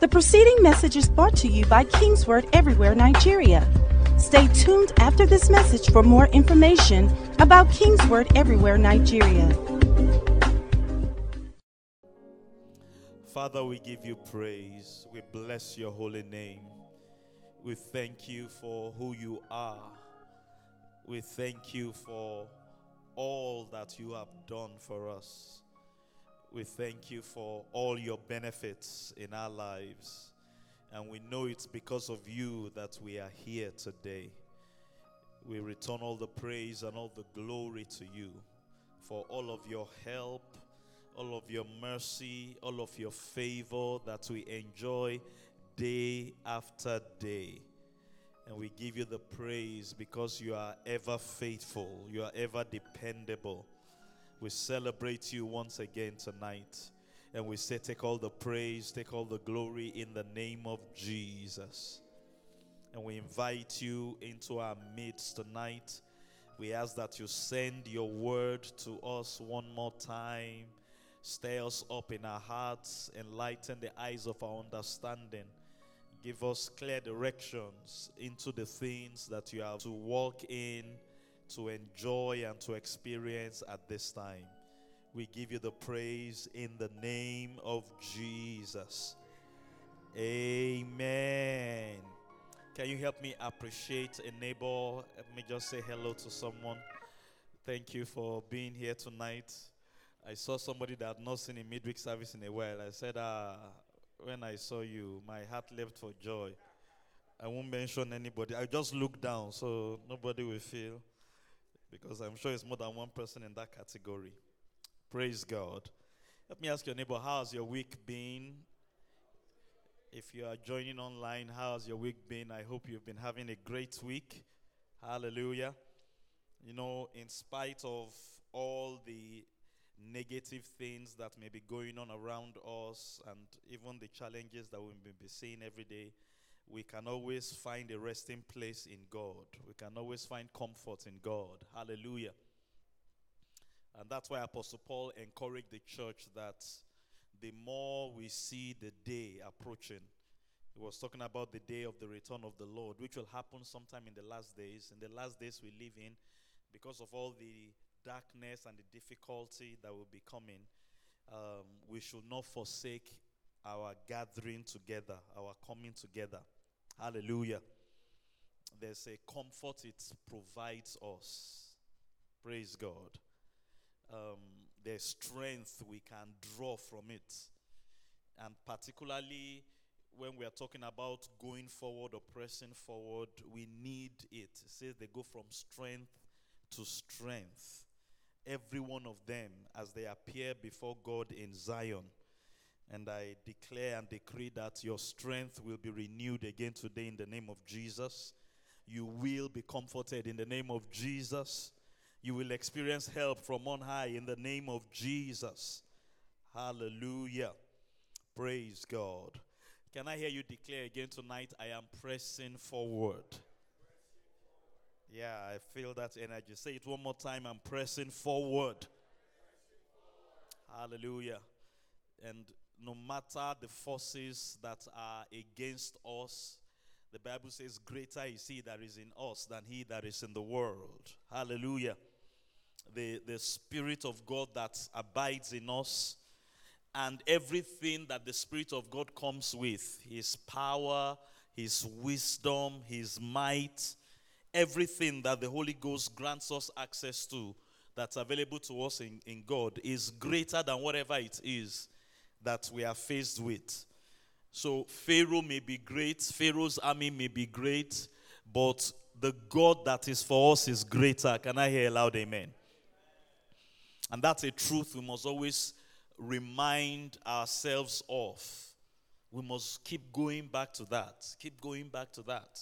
The preceding message is brought to you by Kingsword Everywhere Nigeria. Stay tuned after this message for more information about Kingsword Everywhere Nigeria. Father, we give you praise. We bless your holy name. We thank you for who you are. We thank you for all that you have done for us. We thank you for all your benefits in our lives. And we know it's because of you that we are here today. We return all the praise and all the glory to you for all of your help, all of your mercy, all of your favor that we enjoy day after day. And we give you the praise because you are ever faithful, you are ever dependable. We celebrate you once again tonight. And we say, Take all the praise, take all the glory in the name of Jesus. And we invite you into our midst tonight. We ask that you send your word to us one more time. Stir us up in our hearts, enlighten the eyes of our understanding. Give us clear directions into the things that you have to walk in to enjoy and to experience at this time. We give you the praise in the name of Jesus. Amen. Can you help me appreciate a neighbor? Let me just say hello to someone. Thank you for being here tonight. I saw somebody that had not seen a midweek service in a while. I said, ah, when I saw you, my heart leapt for joy. I won't mention anybody. I just look down so nobody will feel because I'm sure it's more than one person in that category. Praise God. Let me ask your neighbor, how's your week been? If you are joining online, how's your week been? I hope you've been having a great week. Hallelujah. You know, in spite of all the negative things that may be going on around us and even the challenges that we may be seeing every day, we can always find a resting place in God. We can always find comfort in God. Hallelujah. And that's why Apostle Paul encouraged the church that the more we see the day approaching, he was talking about the day of the return of the Lord, which will happen sometime in the last days. In the last days we live in, because of all the darkness and the difficulty that will be coming, um, we should not forsake our gathering together, our coming together. Hallelujah. There's a comfort it provides us. Praise God. Um, there's strength we can draw from it. And particularly when we are talking about going forward or pressing forward, we need it. It says they go from strength to strength. Every one of them as they appear before God in Zion and I declare and decree that your strength will be renewed again today in the name of Jesus. You will be comforted in the name of Jesus. You will experience help from on high in the name of Jesus. Hallelujah. Praise God. Can I hear you declare again tonight? I am pressing forward. Yeah, I feel that energy. Say it one more time. I'm pressing forward. Hallelujah. And no matter the forces that are against us, the Bible says, Greater is he that is in us than he that is in the world. Hallelujah. The, the Spirit of God that abides in us, and everything that the Spirit of God comes with His power, His wisdom, His might, everything that the Holy Ghost grants us access to that's available to us in, in God is greater than whatever it is that we are faced with. So, Pharaoh may be great, Pharaoh's army may be great, but the God that is for us is greater. Can I hear a loud amen? And that's a truth we must always remind ourselves of. We must keep going back to that. Keep going back to that.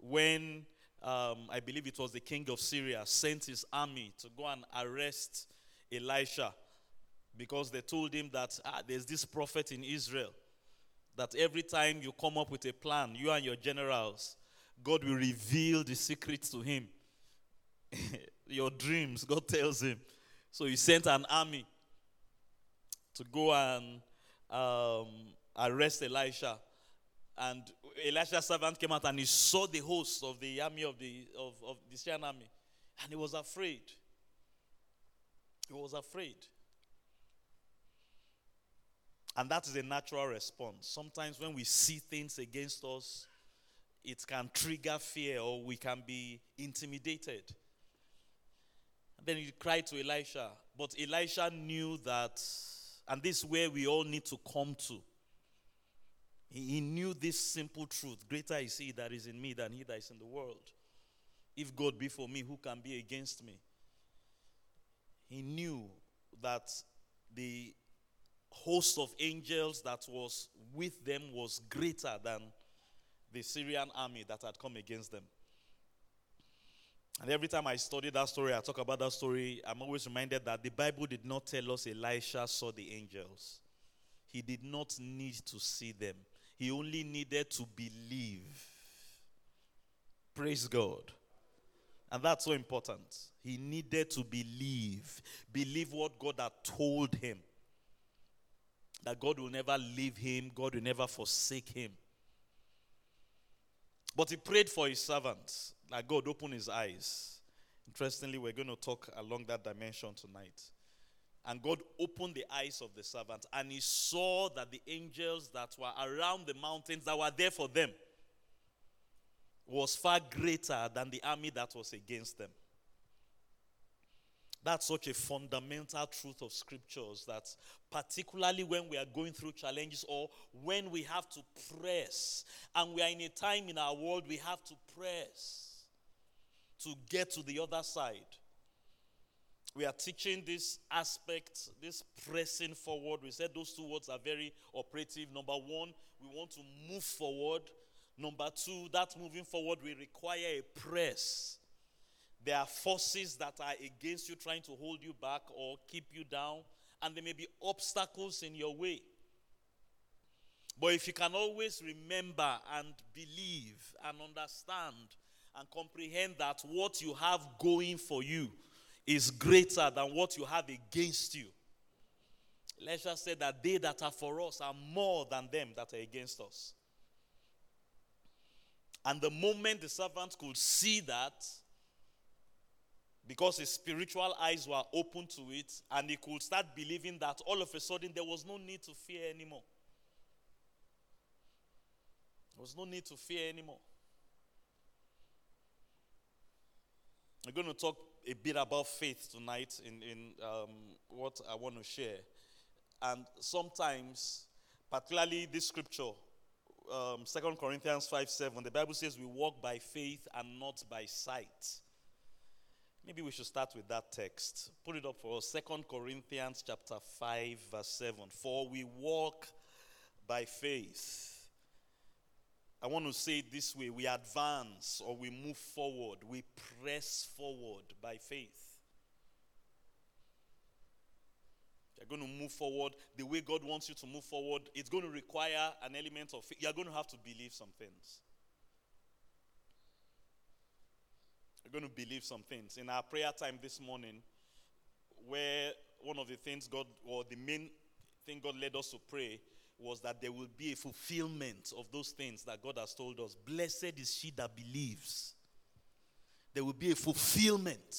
When um, I believe it was the king of Syria sent his army to go and arrest Elisha because they told him that ah, there's this prophet in Israel that every time you come up with a plan, you and your generals, God will reveal the secrets to him. your dreams, God tells him. So he sent an army to go and um, arrest Elisha. And Elisha's servant came out and he saw the host of the army of the of, of the Syrian army. And he was afraid. He was afraid. And that is a natural response. Sometimes when we see things against us, it can trigger fear or we can be intimidated. And then he cried to Elisha. But Elisha knew that, and this is where we all need to come to. He, he knew this simple truth greater is he that is in me than he that is in the world. If God be for me, who can be against me? He knew that the host of angels that was with them was greater than the Syrian army that had come against them. And every time I study that story, I talk about that story, I'm always reminded that the Bible did not tell us Elisha saw the angels. He did not need to see them, he only needed to believe. Praise God. And that's so important. He needed to believe. Believe what God had told him. That God will never leave him, God will never forsake him. But he prayed for his servants that God open his eyes. Interestingly, we're going to talk along that dimension tonight. And God opened the eyes of the servant, and he saw that the angels that were around the mountains that were there for them was far greater than the army that was against them. That's such a fundamental truth of scriptures that, particularly when we are going through challenges or when we have to press, and we are in a time in our world we have to press to get to the other side. We are teaching this aspect, this pressing forward. We said those two words are very operative. Number one, we want to move forward. Number two, that moving forward will require a press. There are forces that are against you, trying to hold you back or keep you down, and there may be obstacles in your way. But if you can always remember and believe and understand and comprehend that what you have going for you is greater than what you have against you. Elisha said that they that are for us are more than them that are against us. And the moment the servant could see that, because his spiritual eyes were open to it, and he could start believing that all of a sudden there was no need to fear anymore. There was no need to fear anymore. I'm going to talk a bit about faith tonight in, in um, what I want to share. And sometimes, particularly this scripture, um, 2 Corinthians 5 7, the Bible says we walk by faith and not by sight. Maybe we should start with that text. Put it up for us. 2 Corinthians chapter 5, verse 7. For we walk by faith I want to say it this way we advance or we move forward, we press forward by faith. You're going to move forward the way God wants you to move forward. It's going to require an element of faith. You're going to have to believe some things. You're going to believe some things. In our prayer time this morning, where one of the things God, or the main thing God led us to pray, was that there will be a fulfillment of those things that God has told us. Blessed is she that believes. There will be a fulfillment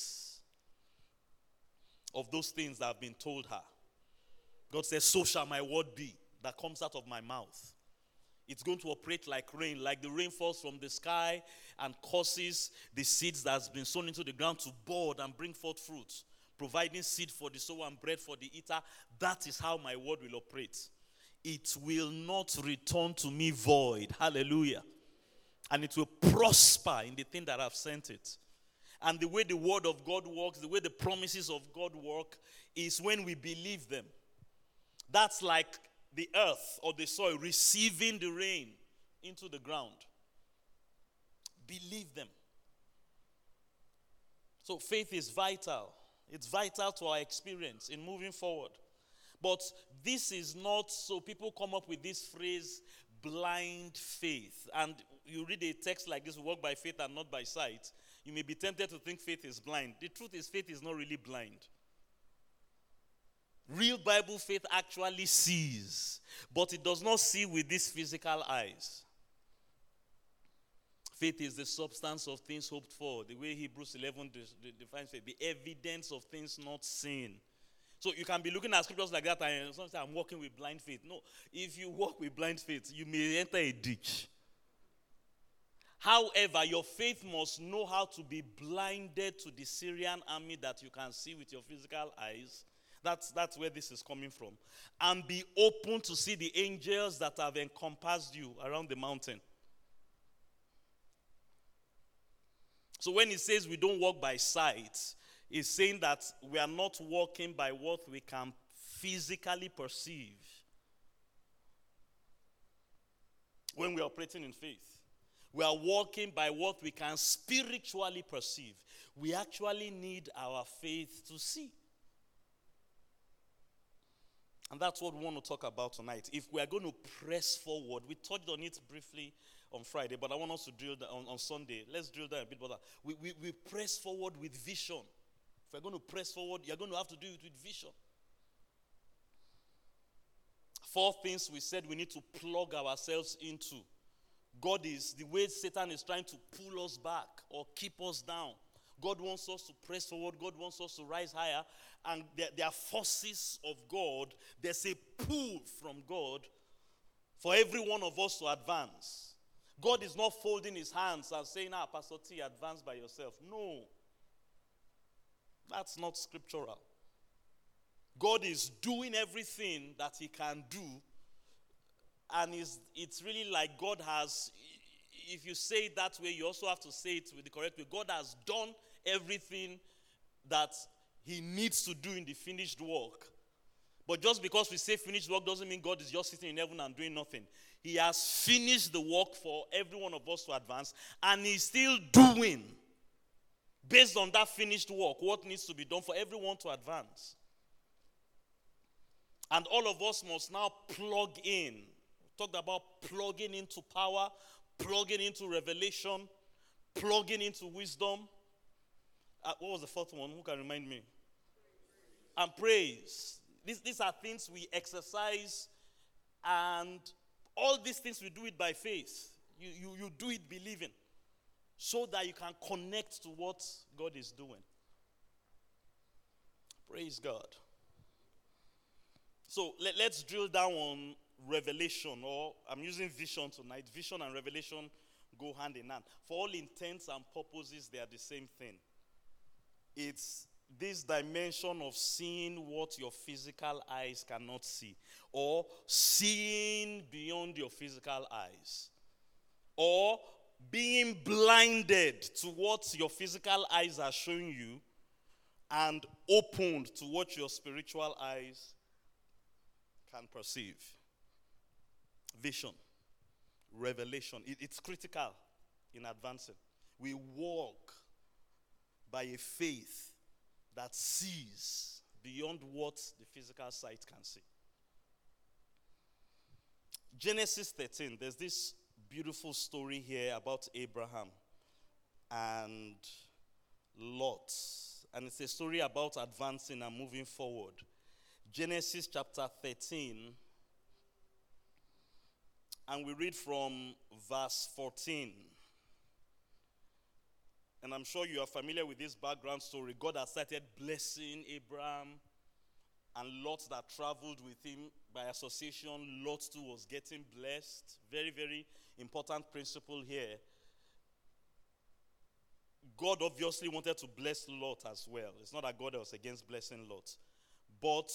of those things that have been told her. God says, So shall my word be that comes out of my mouth. It's going to operate like rain, like the rain falls from the sky and causes the seeds that has been sown into the ground to bud and bring forth fruit, providing seed for the sower and bread for the eater. That is how my word will operate it will not return to me void. Hallelujah. And it will prosper in the thing that I've sent it. And the way the word of God works, the way the promises of God work, is when we believe them. That's like the earth or the soil receiving the rain into the ground. Believe them. So faith is vital. It's vital to our experience in moving forward. But this is not so people come up with this phrase blind faith. And you read a text like this, walk by faith and not by sight. You may be tempted to think faith is blind. The truth is, faith is not really blind. Real Bible faith actually sees. but it does not see with these physical eyes. Faith is the substance of things hoped for. The way Hebrews 11 defines faith, the evidence of things not seen. So you can be looking at scriptures like that and sometimes I'm walking with blind faith. No, if you walk with blind faith, you may enter a ditch. However, your faith must know how to be blinded to the Syrian army that you can see with your physical eyes. That's, that's where this is coming from. And be open to see the angels that have encompassed you around the mountain. So when he says we don't walk by sight, he's saying that we are not walking by what we can physically perceive when we're operating in faith. We are walking by what we can spiritually perceive. We actually need our faith to see. And that's what we want to talk about tonight. If we are going to press forward, we touched on it briefly on Friday, but I want us to drill down on, on Sunday. Let's drill down a bit further. We, we, we press forward with vision. If we're going to press forward, you're going to have to do it with vision. Four things we said we need to plug ourselves into. God is, the way Satan is trying to pull us back or keep us down. God wants us to press forward. God wants us to rise higher. And there, there, are forces of God. There's a pull from God for every one of us to advance. God is not folding his hands and saying, ah, Pastor T, advance by yourself. No. That's not scriptural. God is doing everything that he can do. And it's, it's really like God has, if you say it that way, you also have to say it with the correct way. God has done everything that he needs to do in the finished work. But just because we say finished work doesn't mean God is just sitting in heaven and doing nothing. He has finished the work for every one of us to advance, and He's still doing, based on that finished work, what needs to be done for everyone to advance. And all of us must now plug in. We talked about plugging into power, plugging into revelation, plugging into wisdom. Uh, what was the fourth one? Who can remind me? And praise. These, these are things we exercise and all these things we do it by faith. You, you, you do it believing so that you can connect to what God is doing. Praise God. So let, let's drill down on revelation, or I'm using vision tonight. Vision and revelation go hand in hand. For all intents and purposes, they are the same thing. It's this dimension of seeing what your physical eyes cannot see, or seeing beyond your physical eyes, or being blinded to what your physical eyes are showing you and opened to what your spiritual eyes can perceive. Vision, revelation, it, it's critical in advancing. We walk by a faith that sees beyond what the physical sight can see. Genesis 13, there's this beautiful story here about Abraham and Lot. And it's a story about advancing and moving forward. Genesis chapter 13, and we read from verse 14. And I'm sure you are familiar with this background story. God has started blessing Abraham and Lot that traveled with him by association. Lot too was getting blessed. Very, very important principle here. God obviously wanted to bless Lot as well. It's not that God was against blessing Lot. But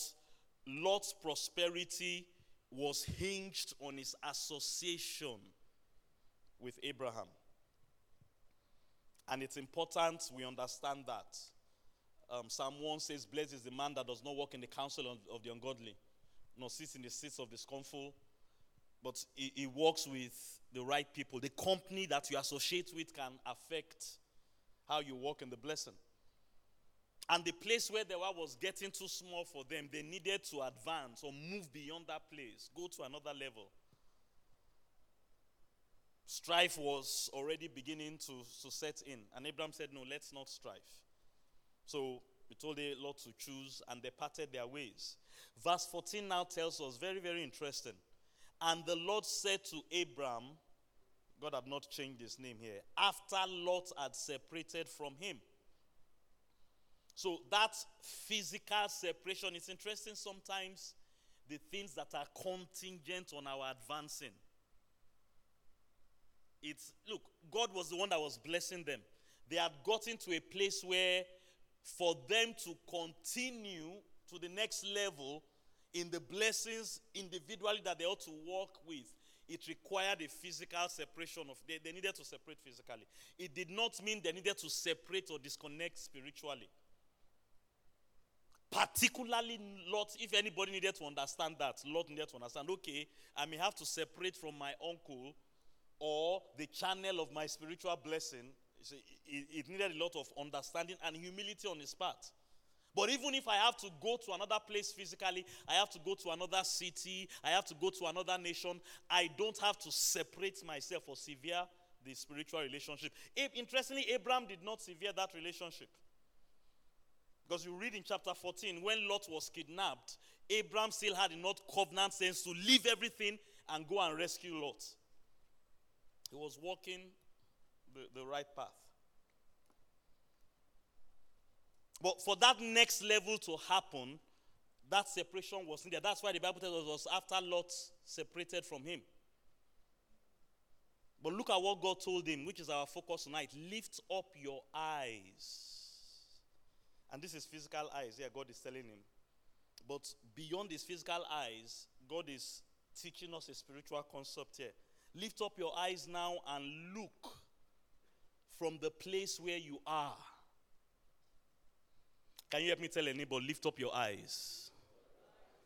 Lot's prosperity was hinged on his association with Abraham. And it's important we understand that. Um, Psalm 1 says, Blessed is the man that does not walk in the counsel of, of the ungodly, nor sits in the seats of the scornful, but he, he walks with the right people. The company that you associate with can affect how you walk in the blessing. And the place where they were was getting too small for them. They needed to advance or move beyond that place, go to another level. Strife was already beginning to, to set in. And Abraham said, No, let's not strive. So he told the Lord to choose, and they parted their ways. Verse 14 now tells us very, very interesting. And the Lord said to Abram, God had not changed his name here, after Lot had separated from him. So that physical separation is interesting sometimes the things that are contingent on our advancing. It's look, God was the one that was blessing them. They had gotten to a place where for them to continue to the next level in the blessings individually that they ought to walk with, it required a physical separation of they, they needed to separate physically. It did not mean they needed to separate or disconnect spiritually. Particularly Lot, if anybody needed to understand that, Lot needed to understand, okay, I may have to separate from my uncle or the channel of my spiritual blessing. See, it, it needed a lot of understanding and humility on his part. But even if I have to go to another place physically, I have to go to another city, I have to go to another nation, I don't have to separate myself or sever the spiritual relationship. Interestingly, Abraham did not sever that relationship. Because you read in chapter 14, when Lot was kidnapped, Abraham still had enough covenant sense to leave everything and go and rescue Lot. He was walking the, the right path. But for that next level to happen, that separation was needed. That's why the Bible tells us was after Lot separated from him. But look at what God told him, which is our focus tonight. Lift up your eyes and this is physical eyes. Yeah, God is telling him. But beyond his physical eyes, God is teaching us a spiritual concept here. Lift up your eyes now and look from the place where you are. Can you help me tell anybody, lift up your eyes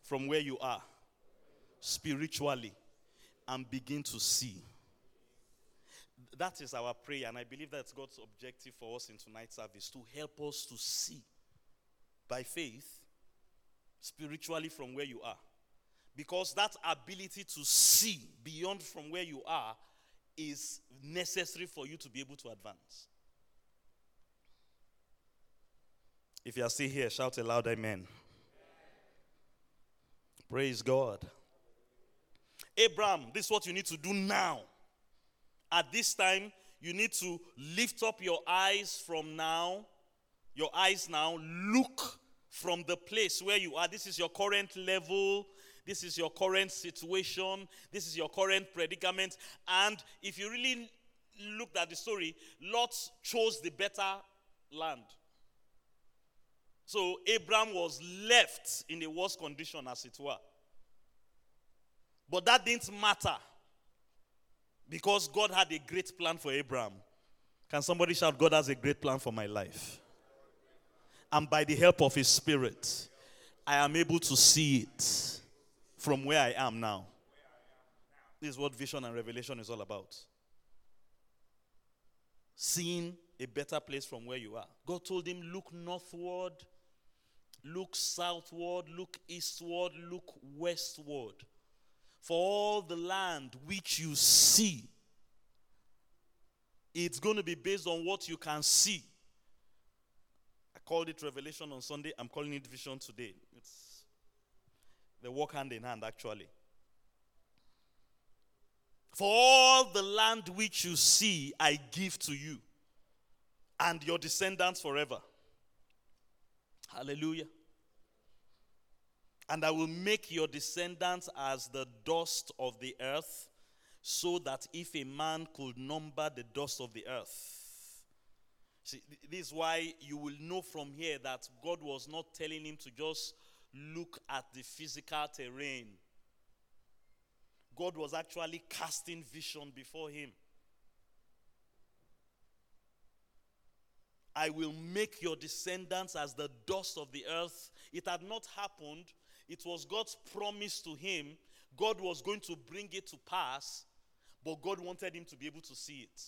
from where you are spiritually and begin to see. That is our prayer, and I believe that's God's objective for us in tonight's service to help us to see by faith spiritually from where you are. Because that ability to see beyond from where you are is necessary for you to be able to advance. If you are still here, shout a loud amen. Praise God. Abraham, this is what you need to do now. At this time, you need to lift up your eyes from now your eyes now look from the place where you are. This is your current level. This is your current situation. This is your current predicament. And if you really looked at the story, Lot chose the better land. So Abraham was left in a worse condition, as it were. But that didn't matter because God had a great plan for Abraham. Can somebody shout, God has a great plan for my life? and by the help of His Spirit, I am able to see it from where I am now. This is what vision and revelation is all about. Seeing a better place from where you are. God told him, Look northward, look southward, look eastward, look westward. For all the land which you see, it's going to be based on what you can see I called it revelation on Sunday. I'm calling it vision today. They work hand in hand, actually. For all the land which you see, I give to you and your descendants forever. Hallelujah. And I will make your descendants as the dust of the earth, so that if a man could number the dust of the earth, See, this is why you will know from here that God was not telling him to just look at the physical terrain. God was actually casting vision before him. I will make your descendants as the dust of the earth. It had not happened. It was God's promise to him. God was going to bring it to pass, but God wanted him to be able to see it.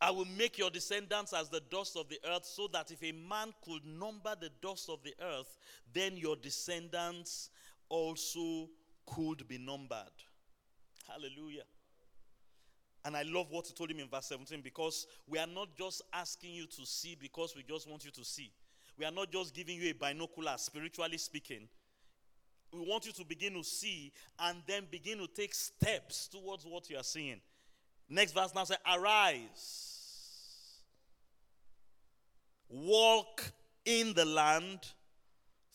I will make your descendants as the dust of the earth, so that if a man could number the dust of the earth, then your descendants also could be numbered. Hallelujah. And I love what he told him in verse 17 because we are not just asking you to see because we just want you to see. We are not just giving you a binocular, spiritually speaking. we want you to begin to see and then begin to take steps towards what you are seeing. Next verse now says, Arise, walk in the land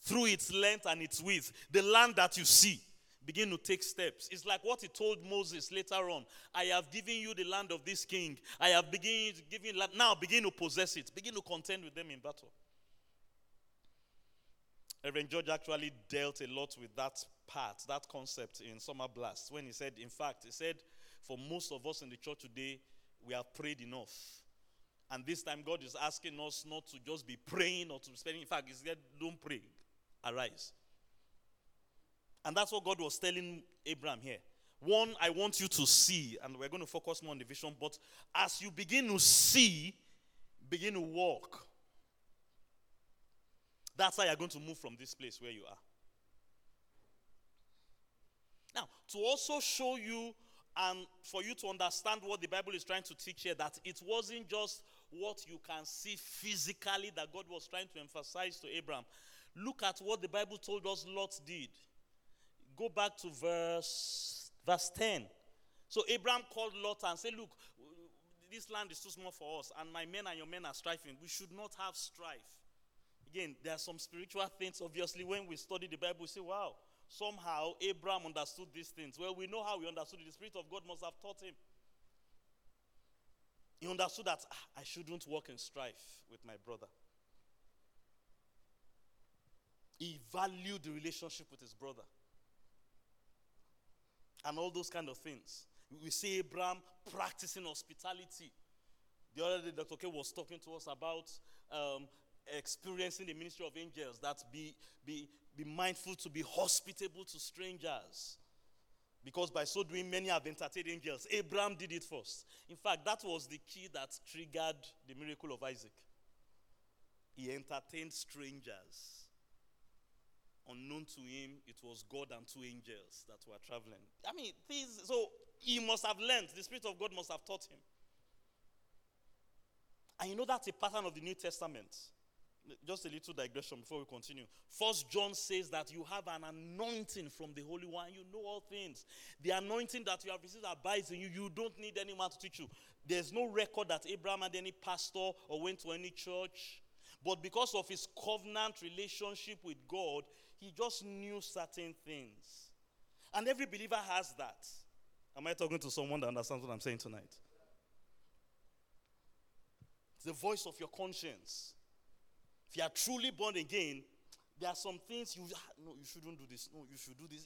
through its length and its width, the land that you see. Begin to take steps. It's like what he told Moses later on. I have given you the land of this king. I have begin giving land. Now begin to possess it. Begin to contend with them in battle. Reverend George actually dealt a lot with that part, that concept in Summer Blast, when he said, in fact, he said, for most of us in the church today, we have prayed enough. And this time, God is asking us not to just be praying or to be spending. In fact, He said, don't pray, arise. And that's what God was telling Abraham here. One, I want you to see, and we're going to focus more on the vision, but as you begin to see, begin to walk. That's how you're going to move from this place where you are. Now, to also show you and for you to understand what the Bible is trying to teach here, that it wasn't just what you can see physically that God was trying to emphasize to Abraham. Look at what the Bible told us Lot did. Go back to verse verse 10. So Abraham called Lot and said, Look, this land is too small for us, and my men and your men are striving. We should not have strife. Again, there are some spiritual things, obviously, when we study the Bible, we say, Wow, somehow Abraham understood these things. Well, we know how he understood it. The Spirit of God must have taught him. He understood that ah, I shouldn't walk in strife with my brother. He valued the relationship with his brother. And all those kind of things. We see Abraham practicing hospitality. The other day, Dr. K was talking to us about um, experiencing the ministry of angels, that be, be, be mindful to be hospitable to strangers. Because by so doing, many have entertained angels. Abraham did it first. In fact, that was the key that triggered the miracle of Isaac. He entertained strangers. Unknown to him, it was God and two angels that were traveling. I mean, so he must have learned, the Spirit of God must have taught him. And you know that's a pattern of the New Testament. Just a little digression before we continue. First John says that you have an anointing from the Holy One. You know all things. The anointing that you have received abides in you. You don't need anyone to teach you. There's no record that Abraham had any pastor or went to any church. But because of his covenant relationship with God, he just knew certain things. And every believer has that. Am I talking to someone that understands what I'm saying tonight? It's the voice of your conscience. If you are truly born again, there are some things you ah, no, you shouldn't do this. No, you should do this.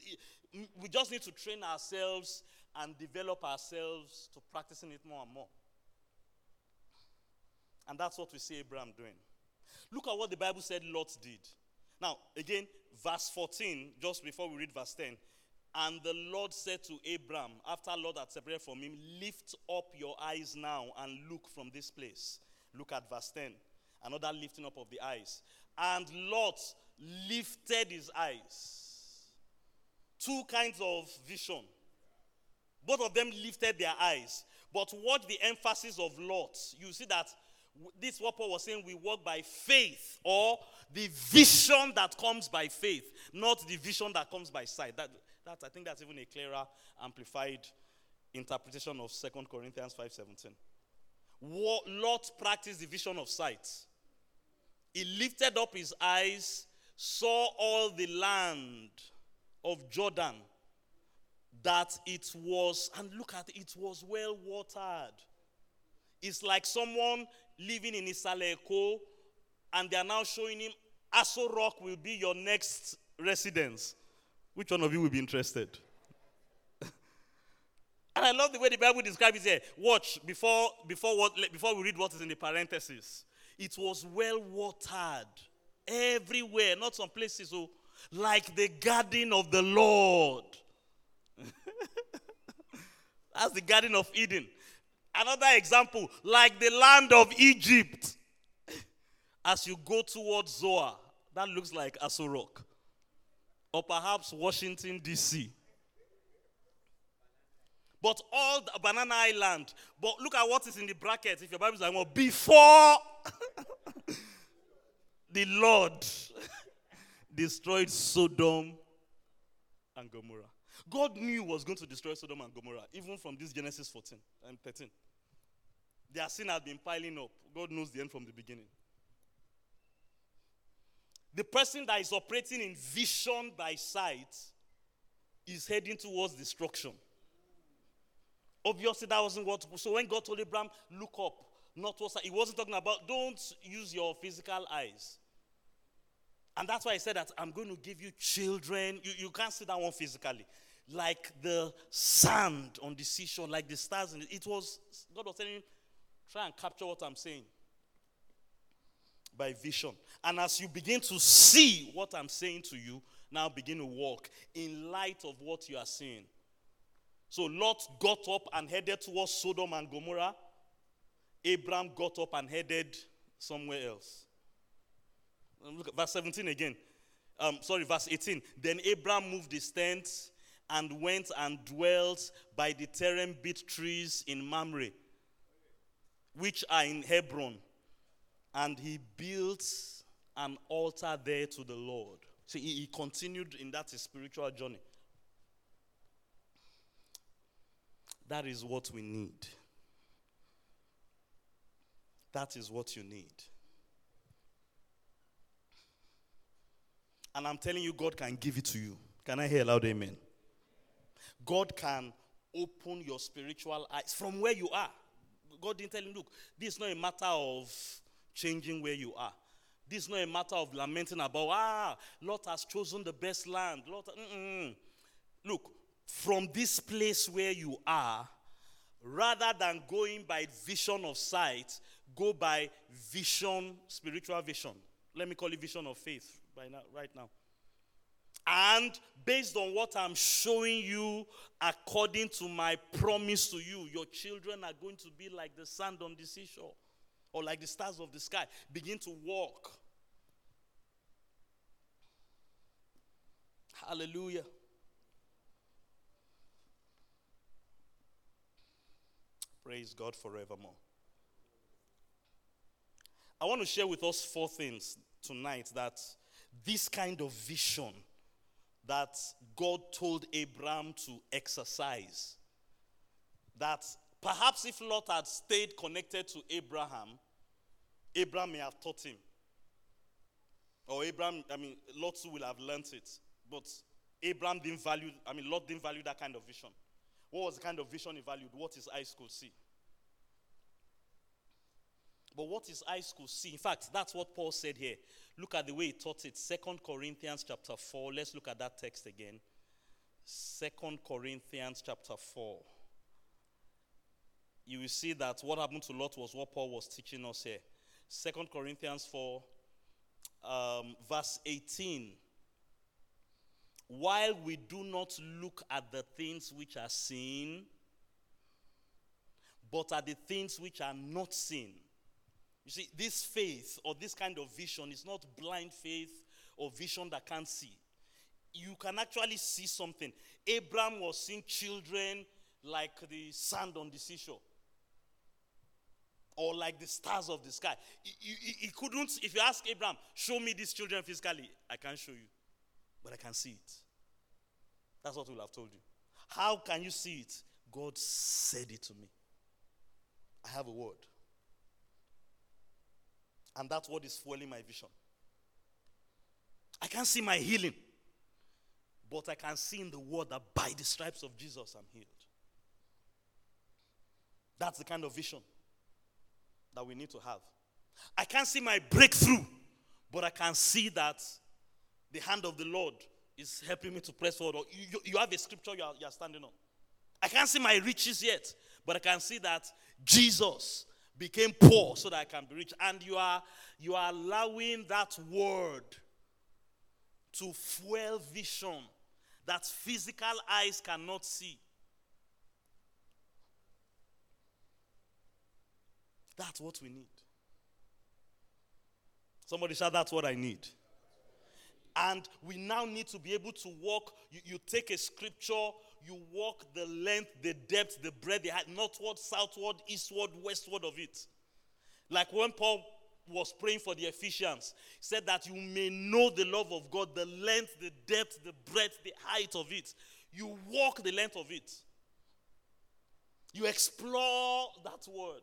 We just need to train ourselves and develop ourselves to practicing it more and more. And that's what we see Abraham doing. Look at what the Bible said Lot did. Now, again, verse 14, just before we read verse 10. And the Lord said to Abraham, after Lot had separated from him, Lift up your eyes now and look from this place. Look at verse 10 another lifting up of the eyes. And Lot lifted his eyes. Two kinds of vision. Both of them lifted their eyes. But watch the emphasis of Lot. You see that this what Paul was saying, we walk by faith, or the vision that comes by faith, not the vision that comes by sight. That, that I think that's even a clearer, amplified interpretation of Second Corinthians 5:17. Lot practiced the vision of sight. He lifted up his eyes, saw all the land of Jordan, that it was, and look at it, it was well watered. It's like someone living in Isaleko, and they are now showing him Aso Rock will be your next residence. Which one of you will be interested? and I love the way the Bible describes it here. Watch before before what before we read what is in the parenthesis. It was well watered everywhere, not some places, oh, like the garden of the Lord. That's the Garden of Eden. Another example, like the land of Egypt. As you go towards Zoar, that looks like Aso Rock. Or perhaps Washington, D.C. But all the Banana Island. But look at what is in the bracket if your Bible is like, well, before the Lord destroyed Sodom and Gomorrah. God knew was going to destroy Sodom and Gomorrah, even from this Genesis 14 and 13. Their sin had been piling up. God knows the end from the beginning. The person that is operating in vision by sight is heading towards destruction. Obviously, that wasn't what. So when God told Abraham, look up, not what he wasn't talking about, don't use your physical eyes. And that's why I said that I'm going to give you children. You, you can't see that one physically. Like the sand on the seashore, like the stars. It. it was, God was telling try and capture what I'm saying by vision. And as you begin to see what I'm saying to you, now begin to walk in light of what you are seeing. So Lot got up and headed towards Sodom and Gomorrah. Abraham got up and headed somewhere else. Look at verse 17 again. Um, sorry, verse 18. Then Abraham moved his tent and went and dwelt by the terebinth trees in Mamre, which are in Hebron. And he built an altar there to the Lord. So he, he continued in that spiritual journey. That is what we need. That is what you need. And I'm telling you, God can give it to you. Can I hear a loud amen? God can open your spiritual eyes from where you are. God didn't tell him, look, this is not a matter of changing where you are. This is not a matter of lamenting about, ah, Lot has chosen the best land. Lot, Look, from this place where you are, rather than going by vision of sight, go by vision, spiritual vision. Let me call it vision of faith by now, right now. And based on what I'm showing you, according to my promise to you, your children are going to be like the sand on the seashore or like the stars of the sky. Begin to walk. Hallelujah. Praise God forevermore. I want to share with us four things tonight that this kind of vision that God told Abraham to exercise, that perhaps if Lot had stayed connected to Abraham, Abraham may have taught him. Or Abraham, I mean, Lot will have learnt it. But Abraham didn't value, I mean, Lot didn't value that kind of vision. What was the kind of vision he valued? What his eyes could see. But what his eyes could see, in fact, that's what Paul said here. Look at the way he taught it. Second Corinthians chapter 4. Let's look at that text again. Second Corinthians chapter 4. You will see that what happened to Lot was what Paul was teaching us here. Second Corinthians 4, um, verse 18. While we do not look at the things which are seen, but at the things which are not seen. You see, this faith or this kind of vision is not blind faith or vision that can't see. You can actually see something. Abraham was seeing children like the sand on the seashore or like the stars of the sky. He, he, he, couldn't, if you ask Abraham, show me these children physically, I can't show you, but I can see it. That's what we'll have told you. How can you see it? God said it to me. I have a word. And that's what is fueling my vision. I can't see my healing, but I can see in the word that by the stripes of Jesus I'm healed. That's the kind of vision that we need to have. I can't see my breakthrough, but I can see that the hand of the Lord is helping me to press forward. You, you have a scripture you are, you are standing on. I can't see my riches yet, but I can see that Jesus became poor so that I can be rich. And you are you are allowing that word to fuel vision that physical eyes cannot see. That's what we need. Somebody shout, That's what I need. And we now need to be able to walk. You, you take a scripture, you walk the length, the depth, the breadth, the height, northward, southward, eastward, westward of it. Like when Paul was praying for the Ephesians. He said that you may know the love of God, the length, the depth, the breadth, the height of it. You walk the length of it. You explore that word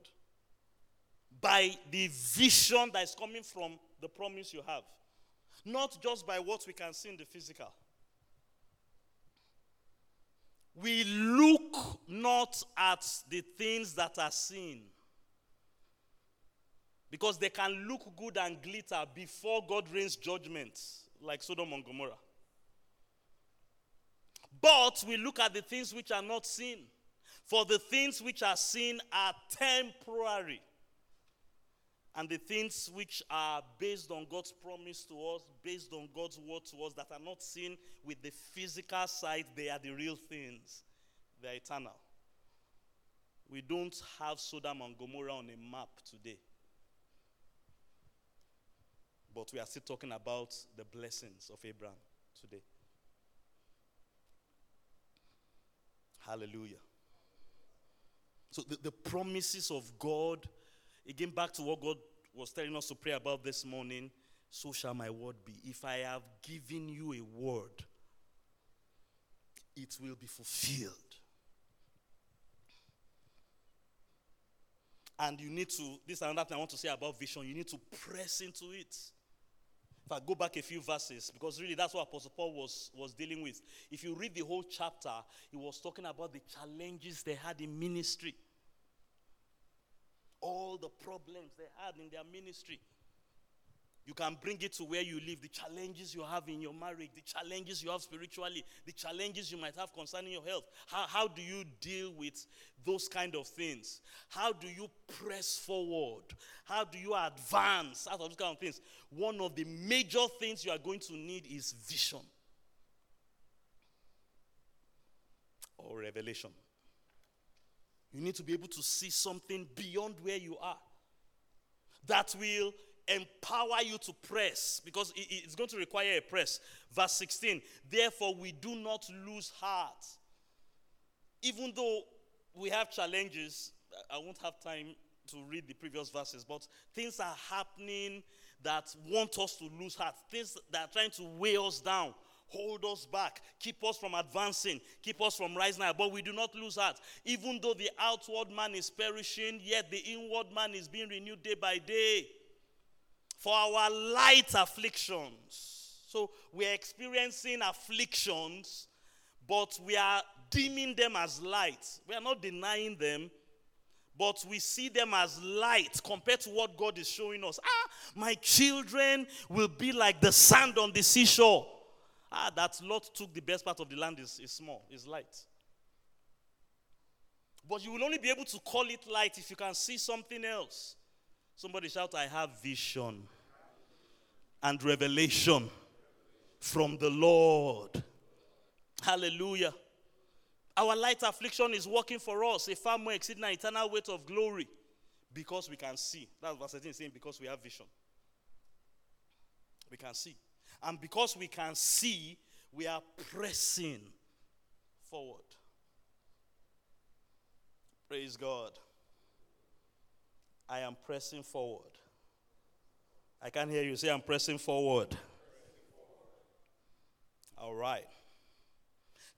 by the vision that is coming from the promise you have, not just by what we can see in the physical. We look not at the things that are seen because they can look good and glitter before God rains judgment, like Sodom and Gomorrah. But we look at the things which are not seen. For the things which are seen are temporary. And the things which are based on God's promise to us, based on God's word to us, that are not seen with the physical sight, they are the real things. They are eternal. We don't have Sodom and Gomorrah on a map today. But we are still talking about the blessings of Abraham today. Hallelujah. So the, the promises of God, again, back to what God was telling us to pray about this morning, so shall my word be. If I have given you a word, it will be fulfilled. And you need to, this is another thing I want to say about vision, you need to press into it. If I go back a few verses, because really that's what Apostle Paul was, was dealing with. If you read the whole chapter, he was talking about the challenges they had in ministry, all the problems they had in their ministry. You can bring it to where you live, the challenges you have in your marriage, the challenges you have spiritually, the challenges you might have concerning your health. How, how do you deal with those kind of things? How do you press forward? How do you advance out of those kind of things? One of the major things you are going to need is vision or revelation. You need to be able to see something beyond where you are that will empower you to press because it's going to require a press. Verse 16, therefore, we do not lose heart. Even though we have challenges, I won't have time to read the previous verses, but things are happening that want us to lose heart, things that are trying to weigh us down. Hold us back, keep us from advancing, keep us from rising. But we do not lose heart. Even though the outward man is perishing, yet the inward man is being renewed day by day for our light afflictions. So we're experiencing afflictions, but we are deeming them as light. We are not denying them, but we see them as light compared to what God is showing us. Ah, my children will be like the sand on the seashore. Ah, that Lot took the best part of the land is, is small, is light. But you will only be able to call it light if you can see something else. Somebody shout, I have vision and revelation from the Lord. Hallelujah. Our light affliction is working for us, a far more exceeding eternal weight of glory because we can see. That's what 13 is saying, because we have vision. We can see. And because we can see, we are pressing forward. Praise God. I am pressing forward. I can't hear you say I'm pressing forward. All right.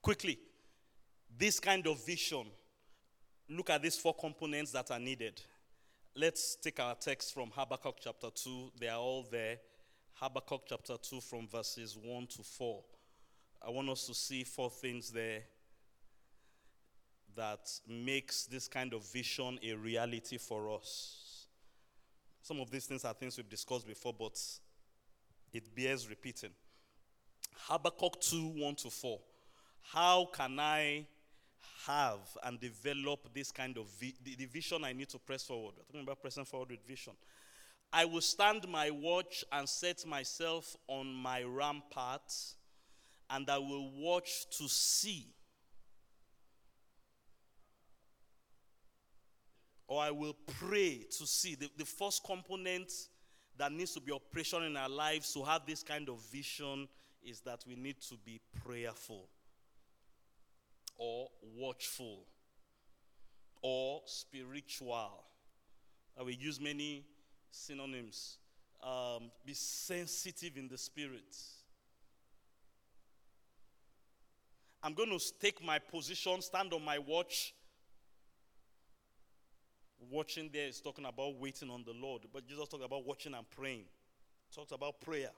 Quickly, this kind of vision, look at these four components that are needed. Let's take our text from Habakkuk chapter 2. They are all there. Habakkuk chapter 2 from verses 1 to 4. I want us to see four things there that makes this kind of vision a reality for us. Some of these things are things we've discussed before, but it bears repeating. Habakkuk 2 1 to 4. How can I have and develop this kind of vi- the, the vision I need to press forward? We're talking about pressing forward with vision. I will stand my watch and set myself on my rampart, and I will watch to see or I will pray to see. The, the first component that needs to be operational in our lives to have this kind of vision is that we need to be prayerful or watchful or spiritual. I will use many synonyms um, be sensitive in the spirit. I'm going to take my position, stand on my watch. Watching there is talking about waiting on the Lord, but Jesus talked about watching and praying. Talked about prayer.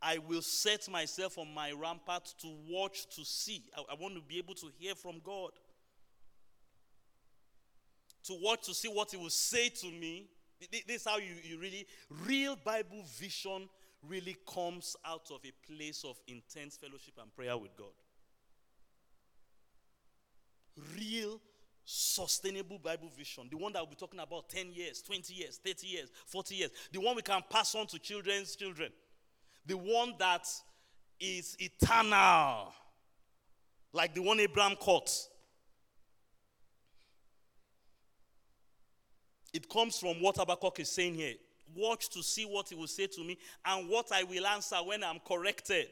I will set myself on my rampart to watch, to see. I, I want to be able to hear from God. To watch, to see what He will say to me. This is how you, you really, real Bible vision really comes out of a place of intense fellowship and prayer with God. Real sustainable Bible vision, the one that we'll be talking about 10 years, 20 years, 30 years, 40 years, the one we can pass on to children's children, the one that is eternal, like the one Abraham caught. It comes from what Habakkuk is saying here. Watch to see what he will say to me and what I will answer when I'm corrected.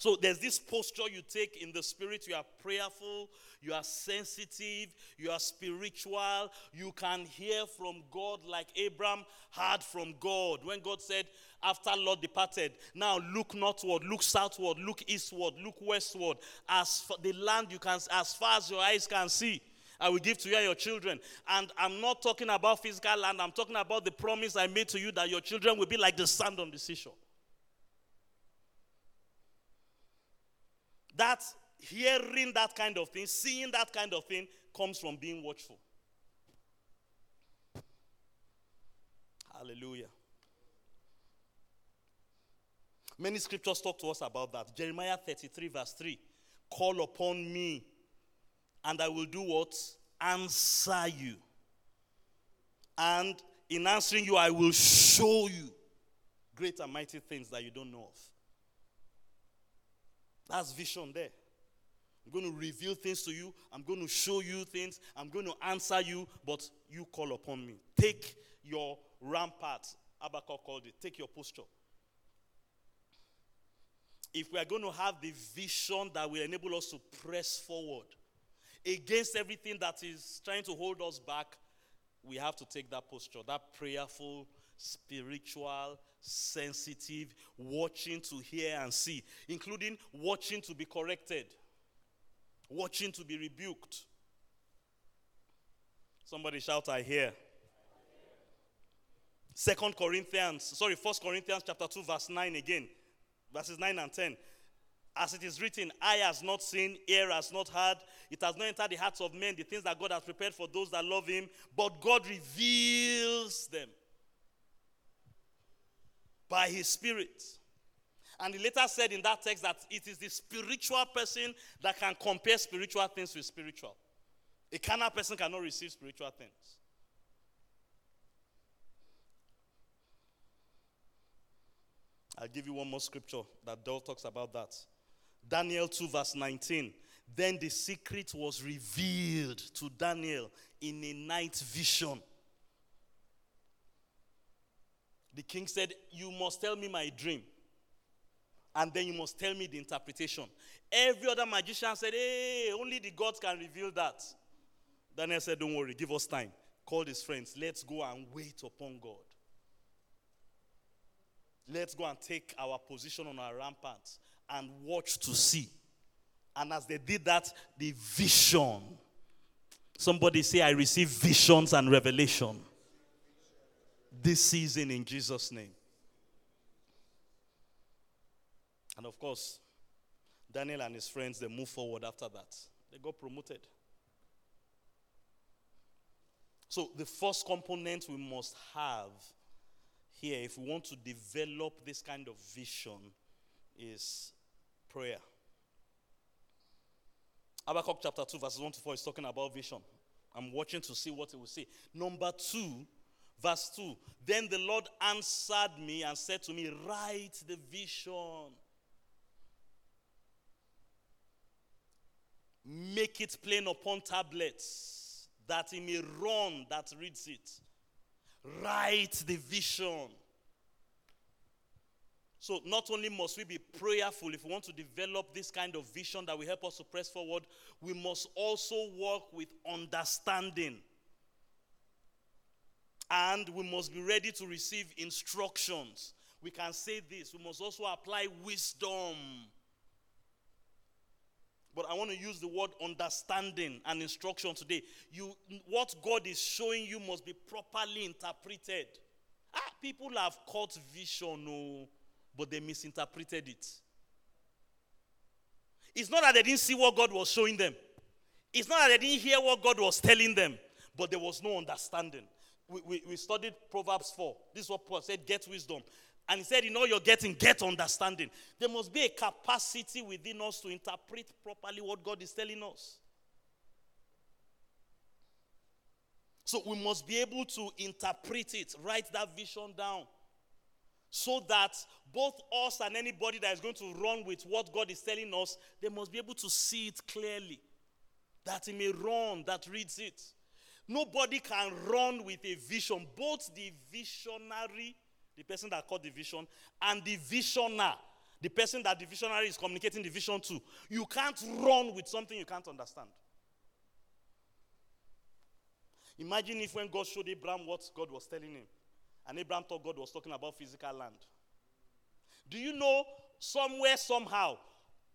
So there's this posture you take in the spirit. You are prayerful, you are sensitive, you are spiritual. You can hear from God like Abraham heard from God. When God said, after Lot departed, now look northward, look southward, look eastward, look westward. As the land you can, as far as your eyes can see. I will give to you and your children. And I'm not talking about physical land, I'm talking about the promise I made to you that your children will be like the sand on the seashore. That hearing that kind of thing, seeing that kind of thing, comes from being watchful. Hallelujah. Many scriptures talk to us about that. Jeremiah 33, verse 3 Call upon me, and I will do what? Answer you. And in answering you, I will show you great and mighty things that you don't know of. That's vision there. I'm going to reveal things to you. I'm going to show you things. I'm going to answer you, but you call upon me. Take your rampart. Habakkuk called it. Take your posture. If we are going to have the vision that will enable us to press forward against everything that is trying to hold us back, we have to take that posture, that prayerful, spiritual, sensitive, watching to hear and see, including watching to be corrected, watching to be rebuked. Somebody shout, I hear. Second Corinthians, sorry, First Corinthians chapter 2, verse 9 again. Verses 9 and 10. As it is written, eye has not seen, ear has not heard, it has not entered the hearts of men, the things that God has prepared for those that love him, but God reveals them by his spirit. And he later said in that text that it is the spiritual person that can compare spiritual things with spiritual. A carnal person cannot receive spiritual things. I'll give you one more scripture that Dell talks about that. Daniel 2, verse 19. Then the secret was revealed to Daniel in a night vision. The king said, You must tell me my dream. And then you must tell me the interpretation. Every other magician said, Hey, only the gods can reveal that. Daniel said, Don't worry, give us time. Called his friends, let's go and wait upon God. Let's go and take our position on our ramparts and watch to see. And as they did that, the vision. Somebody say, I receive visions and revelation this season in Jesus' name. And of course, Daniel and his friends, they move forward after that. They got promoted. So, the first component we must have here, if we want to develop this kind of vision, is prayer. Habakkuk chapter 2, verses 1 to 4 is talking about vision. I'm watching to see what it will say. Number two, Verse 2 Then the Lord answered me and said to me, Write the vision. Make it plain upon tablets that he may run that reads it. Write the vision. So, not only must we be prayerful if we want to develop this kind of vision that will help us to press forward, we must also work with understanding. And we must be ready to receive instructions. We can say this. We must also apply wisdom. But I want to use the word understanding and instruction today. You, what God is showing you must be properly interpreted. Ah, people have caught vision, oh, but they misinterpreted it. It's not that they didn't see what God was showing them. It's not that they didn't hear what God was telling them, but there was no understanding. We, we, we studied Proverbs 4. This is what Paul said get wisdom. And he said, In all you're getting, get understanding. There must be a capacity within us to interpret properly what God is telling us. So we must be able to interpret it, write that vision down, so that both us and anybody that is going to run with what God is telling us, they must be able to see it clearly. That he may run, that reads it. Nobody can run with a vision. Both the visionary, the person that caught the vision, and the visioner, the person that the visionary is communicating the vision to. You can't run with something you can't understand. Imagine if when God showed Abraham what God was telling him, and Abraham thought God was talking about physical land. Do you know somewhere, somehow,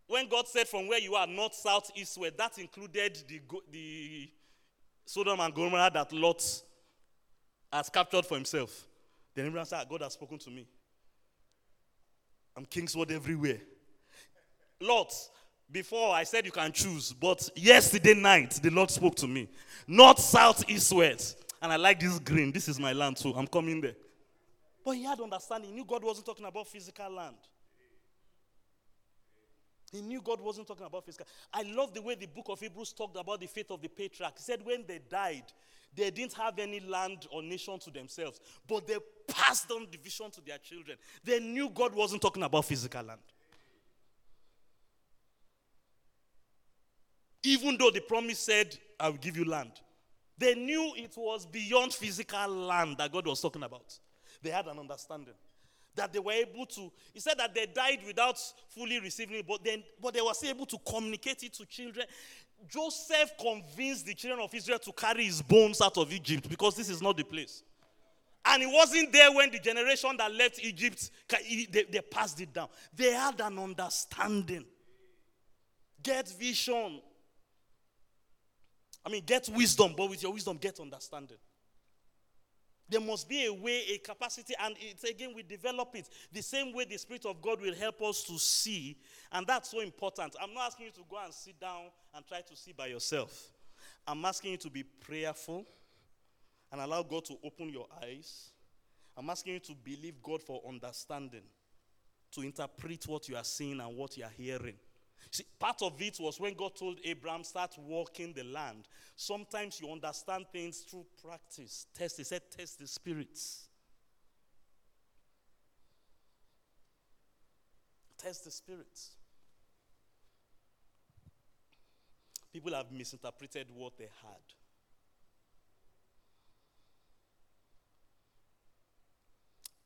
when God said from where you are, north, south, east, west, that included the, the Sodom and Gomorrah that Lot has captured for himself. Then Abraham said, ah, God has spoken to me. I'm Kingsword everywhere. Lot, before I said you can choose, but yesterday night the Lord spoke to me. North, south, east, west. And I like this green. This is my land too. I'm coming there. But he had understanding. He knew God wasn't talking about physical land. He knew God wasn't talking about physical. I love the way the book of Hebrews talked about the faith of the patriarchs. He said when they died, they didn't have any land or nation to themselves, but they passed on the vision to their children. They knew God wasn't talking about physical land. Even though the promise said, I will give you land, they knew it was beyond physical land that God was talking about. They had an understanding that they were able to. He said that they died without fully receiving it, but then but they were still able to communicate it to children. Joseph convinced the children of Israel to carry his bones out of Egypt because this is not the place. And he wasn't there when the generation that left Egypt, they, they passed it down. They had an understanding. Get vision. I mean, get wisdom, but with your wisdom, get understanding. There must be a way, a capacity, and it's again, we develop it the same way the Spirit of God will help us to see, and that's so important. I'm not asking you to go and sit down and try to see by yourself. I'm asking you to be prayerful and allow God to open your eyes. I'm asking you to believe God for understanding, to interpret what you are seeing and what you are hearing. See, part of it was when God told Abraham, start walking the land. Sometimes you understand things through practice. Test, he said, test the spirits. Test the spirits. People have misinterpreted what they had.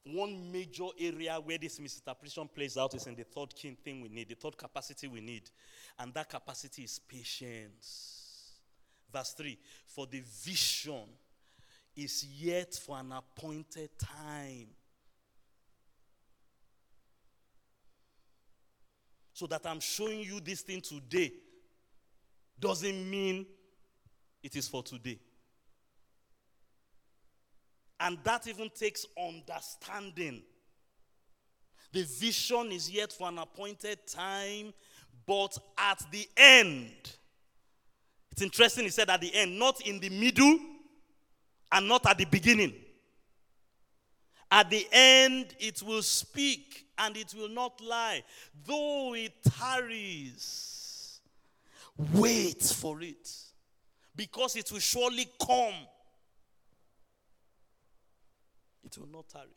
One major area where this misinterpretation plays out is in the third key thing we need, the third capacity we need. And that capacity is patience. Verse 3 For the vision is yet for an appointed time. So that I'm showing you this thing today doesn't mean it is for today. And that even takes understanding. The vision is yet for an appointed time, but at the end, it's interesting, he said at the end, not in the middle and not at the beginning. At the end, it will speak and it will not lie. Though it tarries, wait for it because it will surely come it will not tarry.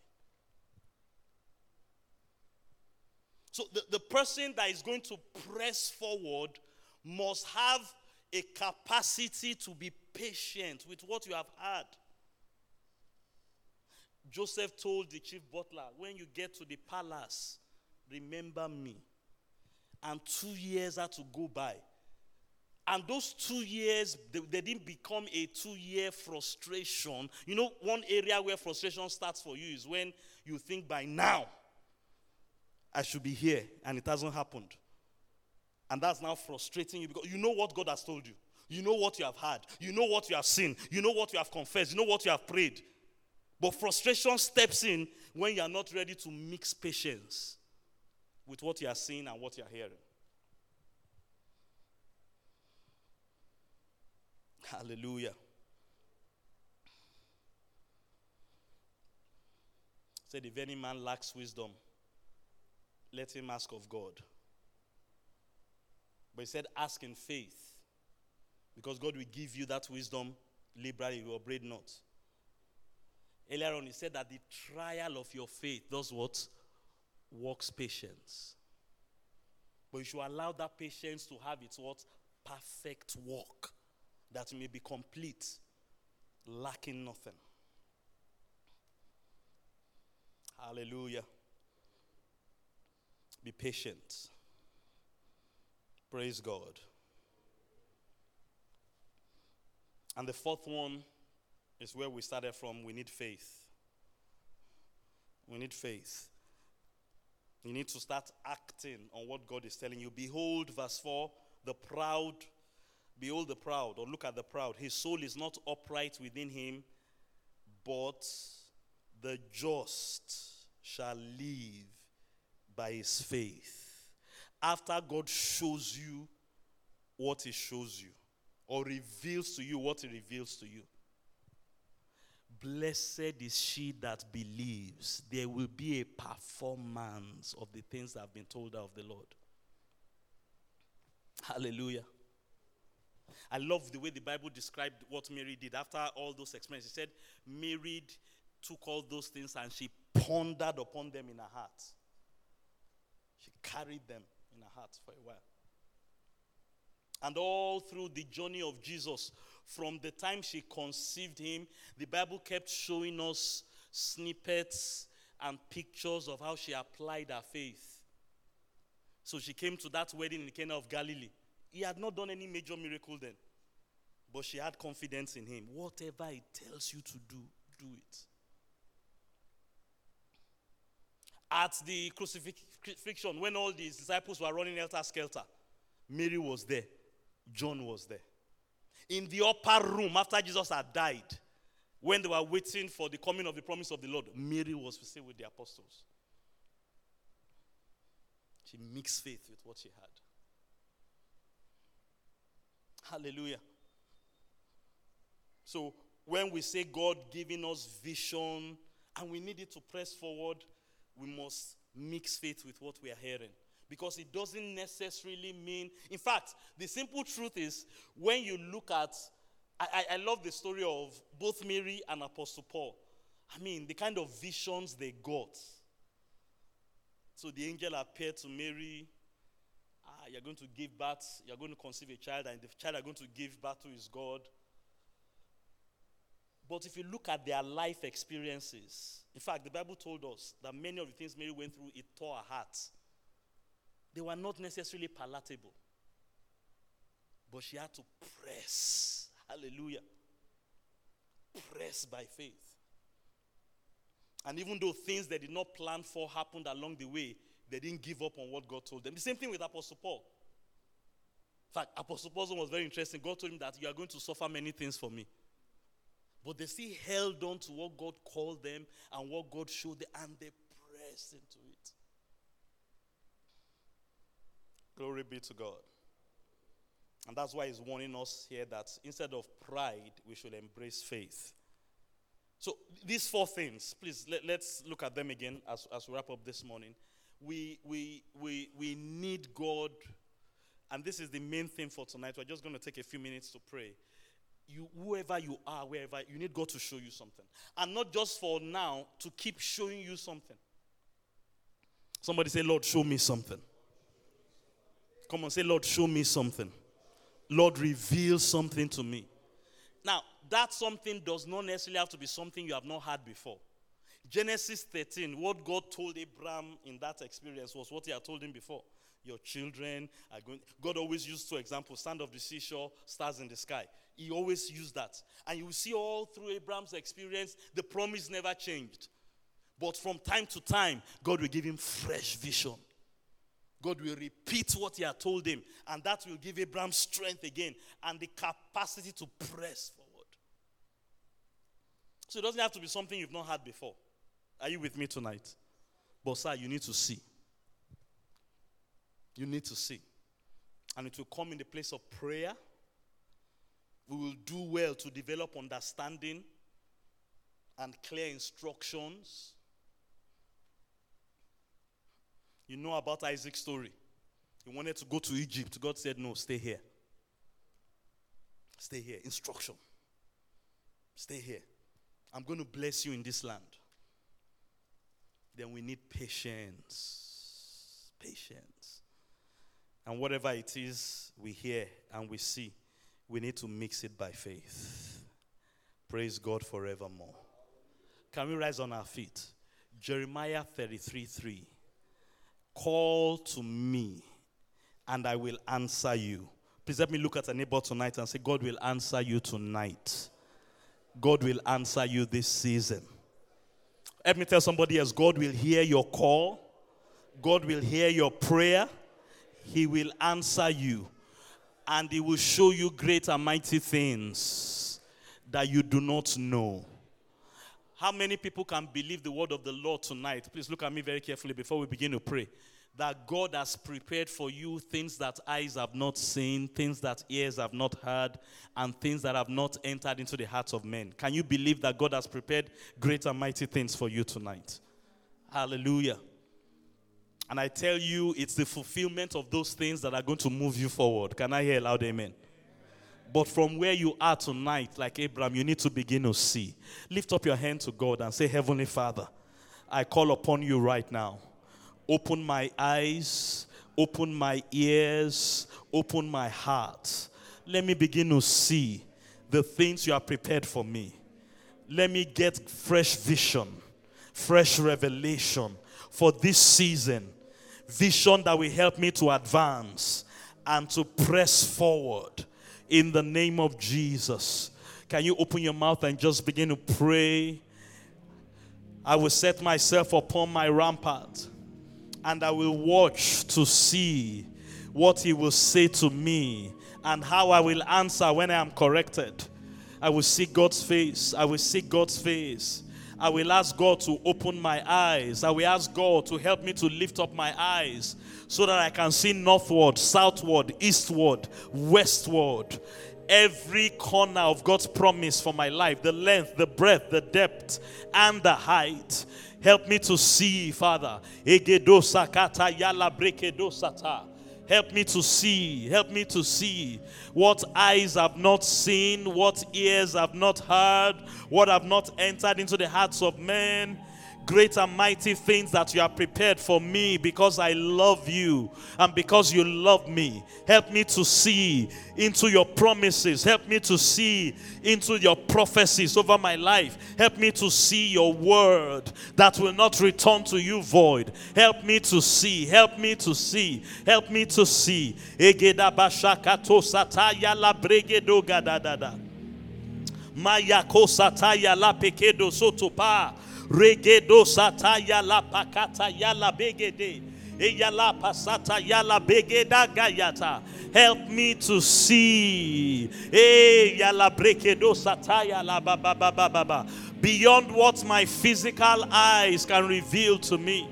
So the, the person that is going to press forward must have a capacity to be patient with what you have had. Joseph told the chief butler, when you get to the palace, remember me. And two years had to go by. And those two years, they, they didn't become a two year frustration. You know, one area where frustration starts for you is when you think by now I should be here and it hasn't happened. And that's now frustrating you because you know what God has told you. You know what you have had. You know what you have seen. You know what you have confessed. You know what you have prayed. But frustration steps in when you are not ready to mix patience with what you are seeing and what you are hearing. Hallelujah. Said, if any man lacks wisdom, let him ask of God. But he said, ask in faith. Because God will give you that wisdom liberally, you upbraid not. Earlier on, he said that the trial of your faith does what? Works patience. But you should allow that patience to have its what? Perfect work that may be complete, lacking nothing. Hallelujah. Be patient. Praise God. And the fourth one is where we started from. We need faith. We need faith. You need to start acting on what God is telling you. Behold, verse 4 the proud Behold the proud, or look at the proud. His soul is not upright within him, but the just shall live by his faith. After God shows you what he shows you, or reveals to you what he reveals to you. Blessed is she that believes. There will be a performance of the things that have been told of the Lord. Hallelujah. I love the way the Bible described what Mary did after all those experiences. She said, Mary took all those things and she pondered upon them in her heart. She carried them in her heart for a while. And all through the journey of Jesus, from the time she conceived him, the Bible kept showing us snippets and pictures of how she applied her faith. So she came to that wedding in the Cana of Galilee. He had not done any major miracle then. But she had confidence in him. Whatever he tells you to do, do it. At the crucifixion, when all these disciples were running helter skelter, Mary was there, John was there. In the upper room, after Jesus had died, when they were waiting for the coming of the promise of the Lord, Mary was still with the apostles. She mixed faith with what she had. Hallelujah. So when we say God giving us vision and we need it to press forward, we must mix faith with what we are hearing. Because it doesn't necessarily mean, in fact, the simple truth is when you look at, I, I, love the story of both Mary and Apostle Paul. I mean, the kind of visions they got. So the angel appeared to Mary you're going to give birth, you're going to conceive a child, and the child are going to give birth to is God. But if you look at their life experiences, in fact, the Bible told us that many of the things Mary went through, it tore her heart. They were not necessarily palatable. But she had to press. Hallelujah. Press by faith. And even though things they did not plan for happened along the way, they didn't give up on what God told them. The same thing with Apostle Paul. In fact, Apostle Paul was very interesting. God told him that you are going to suffer many things for me. But they still held on to what God called them and what God showed them, and they pressed into it. Glory be to God. And that's why he's warning us here that instead of pride, we should embrace faith. So, these four things, please let, us look at them again as, as we wrap up this morning we, we, we, we need God. And this is the main thing for tonight. We're just going to take a few minutes to pray. You, whoever you are, wherever, you need God to show you something. And not just for now, to keep showing you something. Somebody say, Lord, show me something. Come on, say, Lord, show me something. Lord, reveal something to me. Now, that something does not necessarily have to be something you have not had before. Genesis 13, what God told Abraham in that experience was what he had told him before. Your children are going. God always used two examples sand of the seashore, stars in the sky. He always used that. And you will see all through Abraham's experience, the promise never changed. But from time to time, God will give him fresh vision. God will repeat what he had told him, and that will give Abraham strength again and the capacity to press forward. So it doesn't have to be something you've not had before. Are you with me tonight? But, sir, you need to see. You need to see. And it will come in the place of prayer. We will do well to develop understanding and clear instructions you know about Isaac's story. He wanted to go to Egypt. God said, No, stay here. Stay here. Instruction. Stay here. I'm going to bless you in this land. Then we need patience. Patience. And whatever it is we hear and we see, we need to mix it by faith. Praise God forevermore. Can we rise on our feet? Jeremiah 33 3. Call to me, and I will answer you. Please let me look at a neighbor tonight and say, God will answer you tonight. God will answer you this season. Let me tell somebody else God will hear your call, God will hear your prayer, He will answer you, and He will show you great and mighty things that you do not know. How many people can believe the word of the Lord tonight? Please look at me very carefully before we begin to pray. That God has prepared for you things that eyes have not seen, things that ears have not heard, and things that have not entered into the hearts of men. Can you believe that God has prepared great and mighty things for you tonight? Hallelujah. And I tell you, it's the fulfillment of those things that are going to move you forward. Can I hear a loud amen? But from where you are tonight, like Abraham, you need to begin to see. Lift up your hand to God and say, Heavenly Father, I call upon you right now. Open my eyes, open my ears, open my heart. Let me begin to see the things you have prepared for me. Let me get fresh vision, fresh revelation for this season. Vision that will help me to advance and to press forward in the name of Jesus. Can you open your mouth and just begin to pray? I will set myself upon my rampart and I will watch to see what he will say to me and how I will answer when I am corrected. I will see God's face. I will see God's face. I will ask God to open my eyes. I will ask God to help me to lift up my eyes so that I can see northward, southward, eastward, westward. Every corner of God's promise for my life the length, the breadth, the depth, and the height. Help me to see, Father. Help me to see. Help me to see what eyes have not seen, what ears have not heard, what have not entered into the hearts of men great and mighty things that you have prepared for me because I love you and because you love me. Help me to see into your promises. Help me to see into your prophecies over my life. Help me to see your word that will not return to you void. Help me to see. Help me to see. Help me to see. Maya kosataya la pekedo sotopa. Regedo sataya la pakata yala begede. Eyala pasata yala begeda gayata. Help me to see. Yala brekedo sataya la ba ba ba ba ba ba. Beyond what my physical eyes can reveal to me.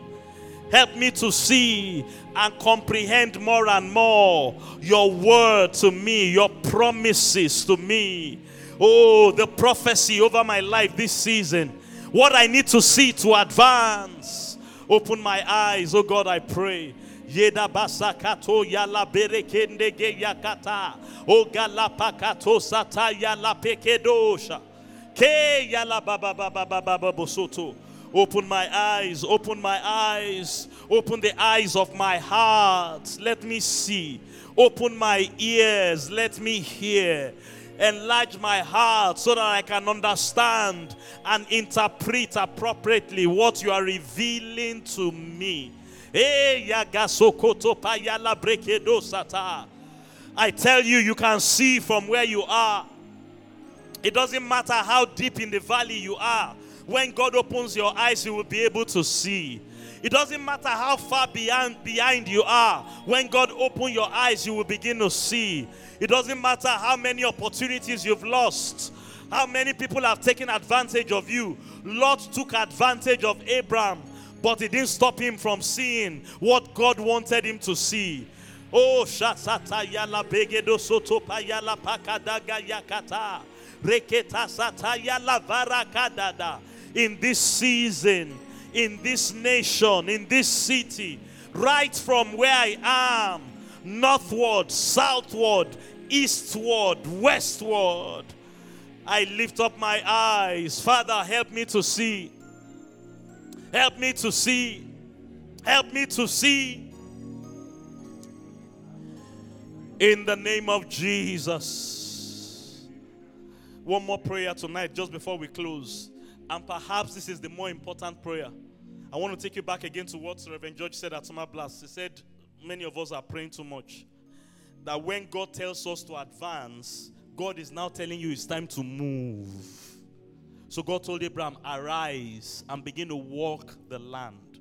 Help me to see and comprehend more and more your word to me, your promises to me. Oh, the prophecy over my life this season what I need to see to advance. Open my eyes, oh God, I pray. Yeda basakato yala berekende ge yakata. O galapakato sata yala pekedosha. Ke yala baba baba baba bosoto. Open my eyes, open my eyes, open the eyes of my heart. Let me see. Open my ears, let me hear. Enlarge my heart so that I can understand and interpret appropriately what you are revealing to me. Eh. I tell you, you can see from where you are. It doesn't matter how deep in the valley you are. When God opens your eyes, you will be able to see. It doesn't matter how far behind, behind you are. When God opens your eyes, you will begin to see. It doesn't matter how many opportunities you've lost, how many people have taken advantage of you. Lot took advantage of Abraham, but it didn't stop him from seeing what God wanted him to see. Oh, shatata yala begedo soto payala pakadaga yakata. Reketa sataya varakadada. In this season, in this nation, in this city, right from where I am, northward, southward, eastward, westward, I lift up my eyes. Father, help me to see. Help me to see. Help me to see. In the name of Jesus. One more prayer tonight, just before we close. And perhaps this is the more important prayer. I want to take you back again to what Reverend George said at Summer Blast. He said, Many of us are praying too much. That when God tells us to advance, God is now telling you it's time to move. So God told Abraham, Arise and begin to walk the land.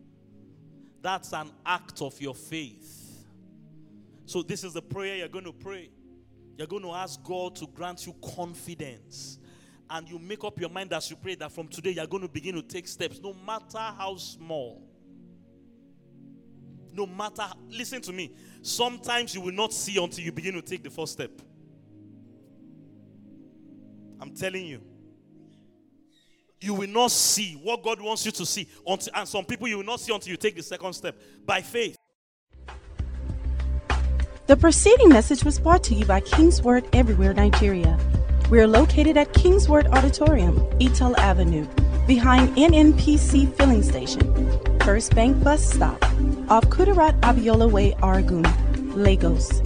That's an act of your faith. So, this is the prayer you're going to pray. You're going to ask God to grant you confidence and you make up your mind as you pray that from today you're going to begin to take steps, no matter how small. No matter, listen to me. Sometimes you will not see until you begin to take the first step. I'm telling you. You will not see what God wants you to see. Until, and some people you will not see until you take the second step by faith. The preceding message was brought to you by Kingsword Everywhere Nigeria. We are located at Kingsword Auditorium, Etal Avenue, behind NNPC Filling Station, First Bank Bus Stop, off Kudirat Abiola Way, Oregun, Lagos.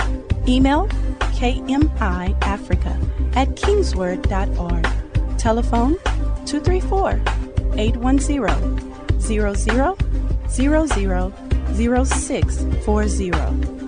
Email kmiafrica at kingsword.org. Telephone 234 810 00 00 0640.